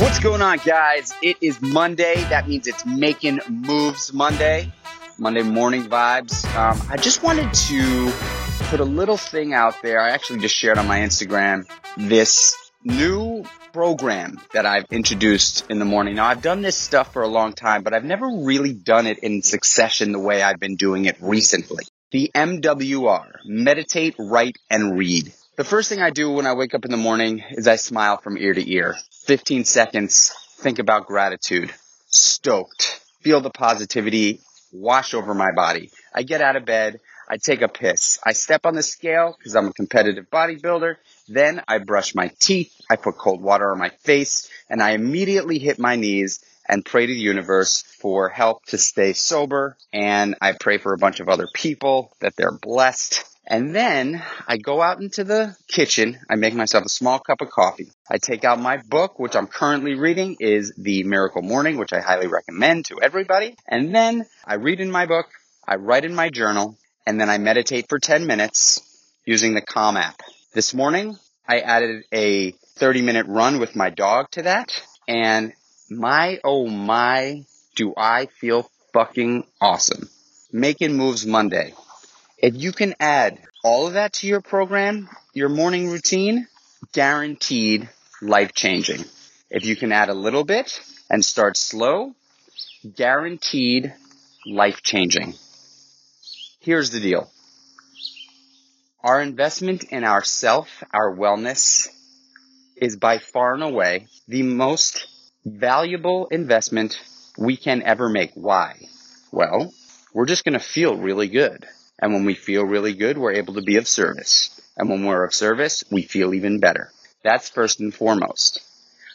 What's going on, guys? It is Monday. That means it's Making Moves Monday, Monday morning vibes. Um, I just wanted to put a little thing out there. I actually just shared on my Instagram this new program that I've introduced in the morning. Now, I've done this stuff for a long time, but I've never really done it in succession the way I've been doing it recently. The MWR Meditate, Write, and Read. The first thing I do when I wake up in the morning is I smile from ear to ear. 15 seconds, think about gratitude. Stoked. Feel the positivity wash over my body. I get out of bed. I take a piss. I step on the scale because I'm a competitive bodybuilder. Then I brush my teeth. I put cold water on my face and I immediately hit my knees and pray to the universe for help to stay sober. And I pray for a bunch of other people that they're blessed. And then I go out into the kitchen. I make myself a small cup of coffee. I take out my book, which I'm currently reading is The Miracle Morning, which I highly recommend to everybody. And then I read in my book. I write in my journal and then I meditate for 10 minutes using the Calm app. This morning, I added a 30 minute run with my dog to that. And my, oh my, do I feel fucking awesome. Making Moves Monday. If you can add all of that to your program, your morning routine, guaranteed life changing. If you can add a little bit and start slow, guaranteed life changing. Here's the deal. Our investment in ourself, our wellness, is by far and away the most valuable investment we can ever make. Why? Well, we're just going to feel really good. And when we feel really good, we're able to be of service. And when we're of service, we feel even better. That's first and foremost.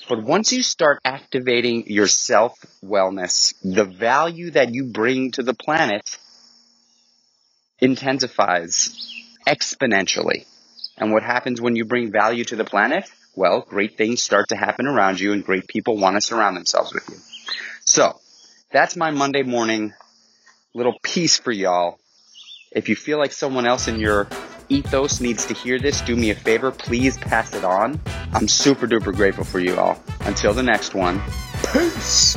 But once you start activating your self wellness, the value that you bring to the planet intensifies exponentially. And what happens when you bring value to the planet? Well, great things start to happen around you and great people want to surround themselves with you. So that's my Monday morning little piece for y'all. If you feel like someone else in your ethos needs to hear this, do me a favor. Please pass it on. I'm super duper grateful for you all. Until the next one, peace.